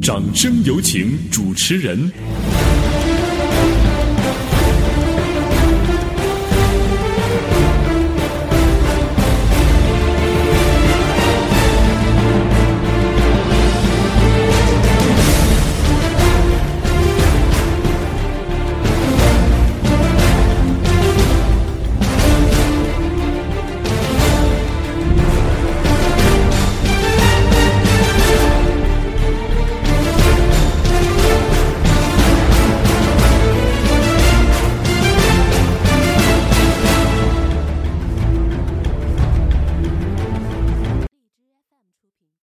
掌声有请主持人。